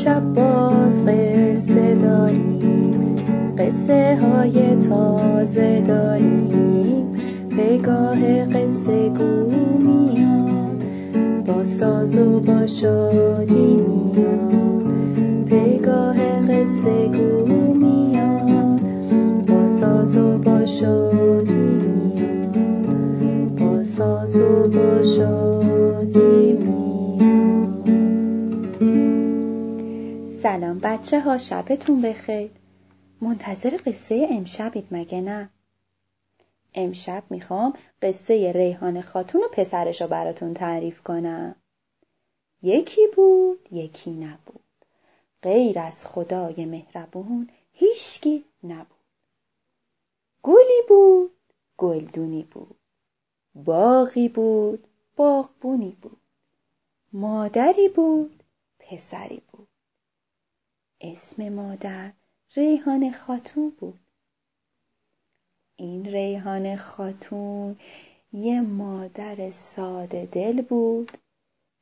امشب باز قصه داریم. قصه های تازه داریم. پگاه قصه گو میاد. با ساز و با شادی میاد. پگاه قصه گو بچه ها شبتون بخیر. منتظر قصه امشبید مگه نه؟ امشب می‌خوام قصه ریحان خاتون و پسرش رو براتون تعریف کنم. یکی بود یکی نبود. غیر از خدای مهربون هیشکی نبود. گلی بود گلدونی بود. باغی بود باغبونی بود. مادری بود پسری بود. اسم مادر ریحان خاتون بود. این ریحان خاتون یه مادر ساده دل بود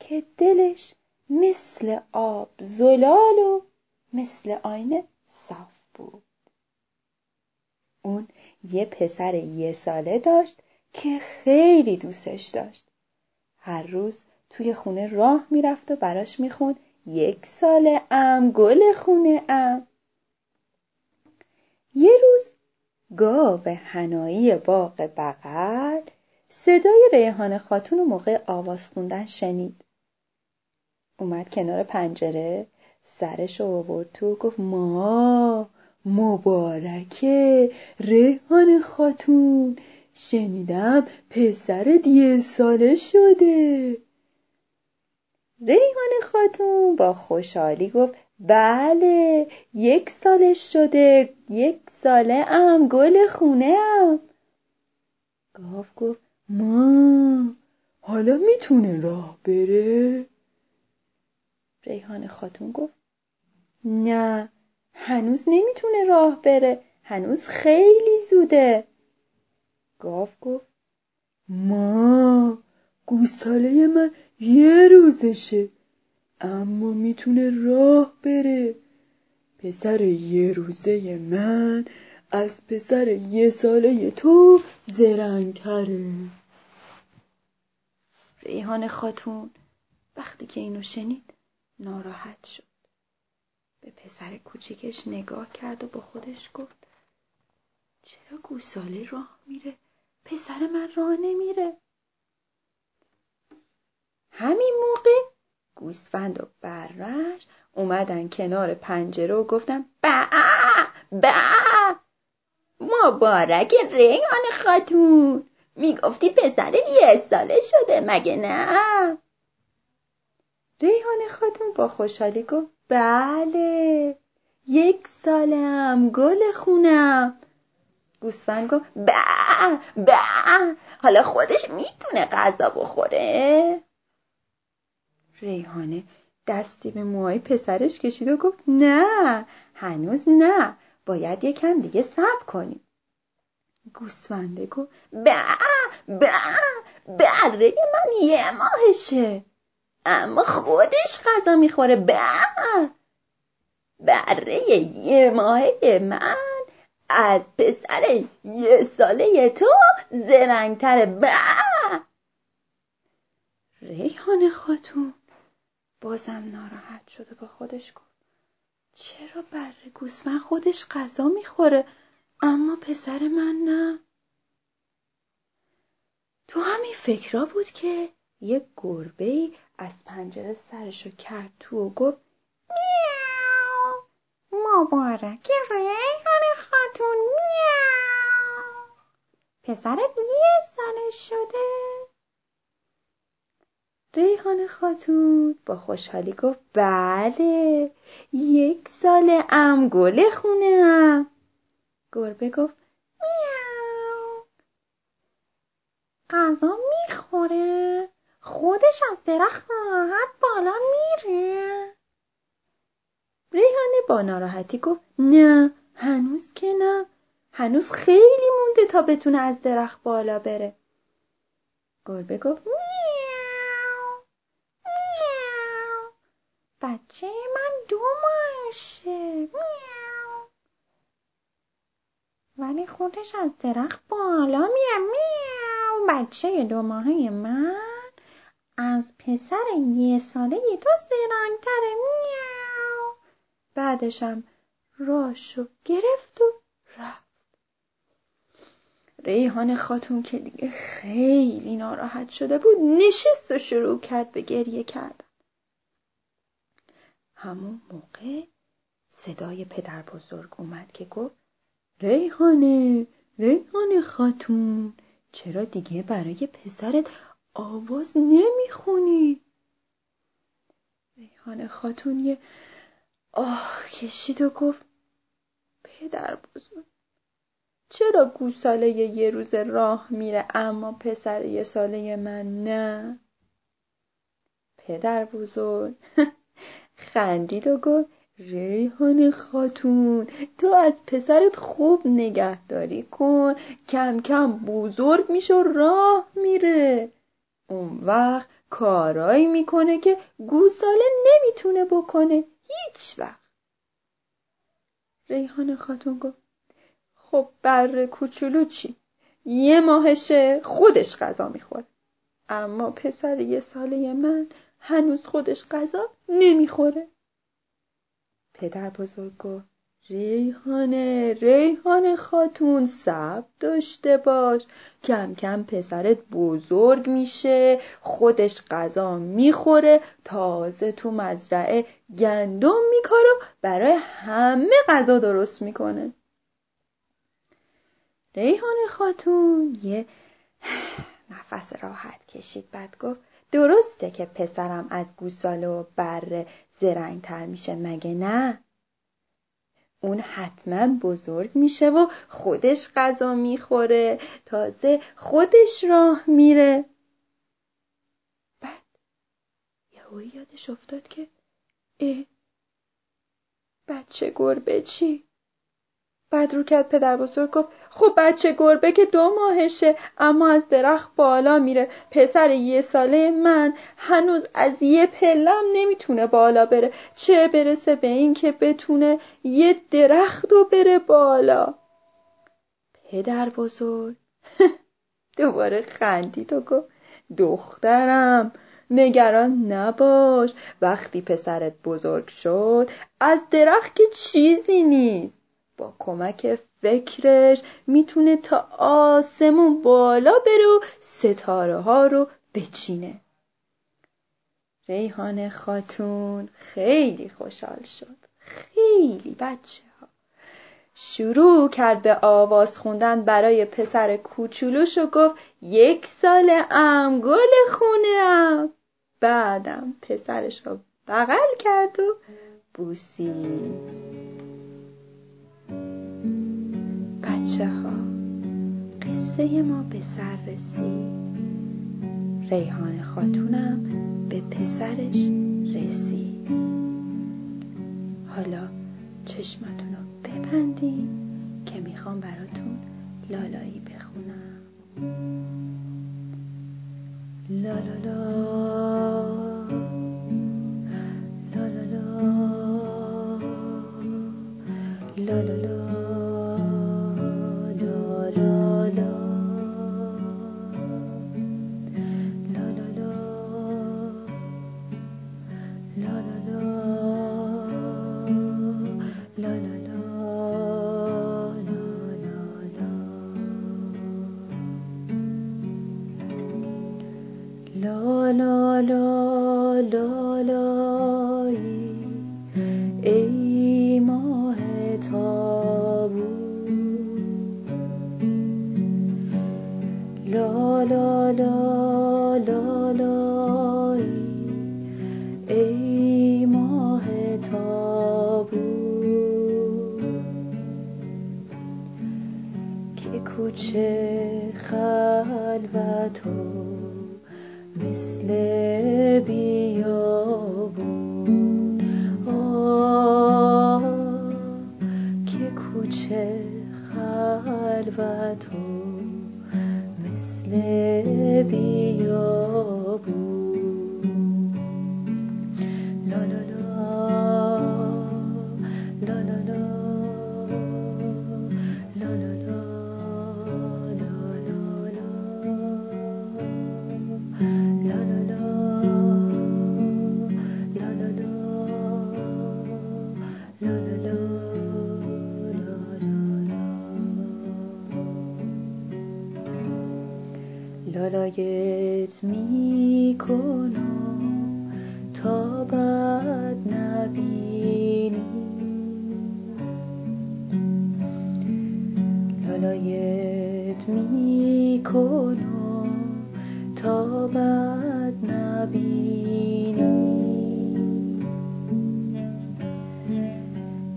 که دلش مثل آب زلال و مثل آینه صاف بود. اون یه پسر یه ساله داشت که خیلی دوستش داشت. هر روز توی خونه راه می‌رفت و براش می‌خوند یک سال ام گل خونه ام. یه روز گاو هنایی باغ بغل صدای ریحان خاتون و موقع آواز خوندن شنید. اومد کنار پنجره سرش رو آورد تو گفت ما مبارکه ریحان خاتون. شنیدم پسرت یه ساله شده. ریحان خاتون با خوشحالی گفت بله یک سالش شده یک ساله ام گل خونه ام. گاو گفت ما حالا می‌تونه راه بره؟ ریحان خاتون گفت نه هنوز نمی‌تونه راه بره هنوز خیلی زوده. گاو گفت ما گوساله من یه روزشه اما می‌تونه راه بره. پسر یه روزه من از پسر یه ساله تو زرنگتره. ریحان خاتون وقتی که اینو شنید ناراحت شد. به پسر کوچیکش نگاه کرد و با خودش گفت چرا گوساله راه میره؟ پسر من راه نمیره. همین موقع گوسفند و برش اومدن کنار پنجره و گفتن با با مبارک ریحان خاتون. می‌گفتی پسرت یه ساله شده مگه نه؟ ریحان خاتون با خوشحالی گفت بله یک سالم گل خونم. گوسفند گفت با با حالا خودش می‌تونه غذا بخوره؟ ریحانه دستی به موهای پسرش کشید و گفت نه هنوز نه باید یکم دیگه صبر کنیم. گوسفنده گفت با با بره من یه ماهشه. اما خودش غذا می‌خوره با بره یه ماهه من. از پسر یه ساله تو زرنگتره با ریحان خاتون بازم ناراحت شده با خودش گفت. چرا بره گوسفند خودش غذا می‌خوره اما پسر من نه. تو همین فکرا بود که یک گربه ای از پنجره سرشو کرد تو و گفت میاو مبارک ریحان خاتون میاو. پسرت یه سالش شده. ریحان خاتون با خوشحالی گفت بله یک سال ام گل خونم. گربه گفت میاو. غذا می‌خوره خودش از درخت راحت بالا میره. ریحانه با ناراحتی گفت نه هنوز که نه. هنوز خیلی مونده تا بتونه از درخت بالا بره. گربه گفت بچه من دو نشه میاو. ولی خودش از درخت بالا میره. میاو. بچه دو ماهه من از پسر یه ساله یه تو زرنگتره. میاو. بعدشم راشو گرفت و رفت. ریحان خاتون که دیگه خیلی ناراحت شده بود نشست و شروع کرد به گریه کردن. همون موقع صدای پدر بزرگ اومد که گفت ریحانه ریحانه خاتون چرا دیگه برای پسرت آواز نمی‌خونی؟ ریحانه خاتون یه آه کشید و گفت پدر بزرگ چرا گوساله یه روز راه میره اما پسر یه ساله من نه؟ پدر بزرگ خندید و گفت ریحان خاتون تو از پسرت خوب نگهداری کن کم کم بزرگ میشه و راه میره. اون وقت کارایی می‌کنه که گوساله نمی‌تونه بکنه هیچ وقت. ریحان خاتون گفت خب بر کوچولو چی؟ یه ماهشه خودش غذا می‌خوره. اما پسر یه ساله من هنوز خودش غذا نمی‌خوره. پدر بزرگ گفت ریحانه ریحانه خاتون صبر داشته باش. کم کم پسرت بزرگ میشه خودش غذا می‌خوره تازه تو مزرعه گندم میکاره برای همه غذا درست می‌کنه. ریحانه خاتون یه نفس راحت کشید. بعد گفت درسته که پسرم از گوساله و بره زرنگتر میشه مگه نه؟ اون حتما بزرگ میشه و خودش غذا می‌خوره تازه خودش راه میره بعد یهویی یادش افتاد که اه بچه گربه چی؟ بعد رو کرد پدر بزرگ گفت خب بچه گربه که دو ماهشه اما از درخت بالا میره. پسر یه ساله من هنوز از یه پلم نمی‌تونه بالا بره. چه برسه به این که بتونه یه درخت رو بره بالا؟ پدر بزرگ دوباره خندید و گفت دخترم نگران نباش. وقتی پسرت بزرگ شد از درخت که چیزی نیست. کمک فکرش می‌تونه تا آسمون بالا بره و ستاره ها رو بچینه. ریحان خاتون خیلی خوشحال شد. خیلی بچه ها شروع کرد به آواز خوندن برای پسر کوچولوش و گفت یک سال ام گل خونه ام. بعدم پسرش رو بغل کرد و بوسید. قصه ما به سر رسید. ریحان خاتونم به پسرش رسید. حالا چشمتون رو ببندین که می‌خوام براتون لالایی بخونم. لا کوچه چه خلوت و مثل بیاد. می کنم تا بد نبینی. لالایت می کنم تا بد نبینی.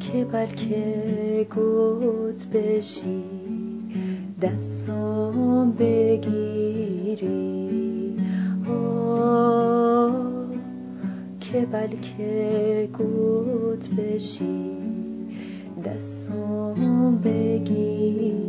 که بلکه گوت بشی دستم بگیری. بلکه گوت بشی دستم بگیری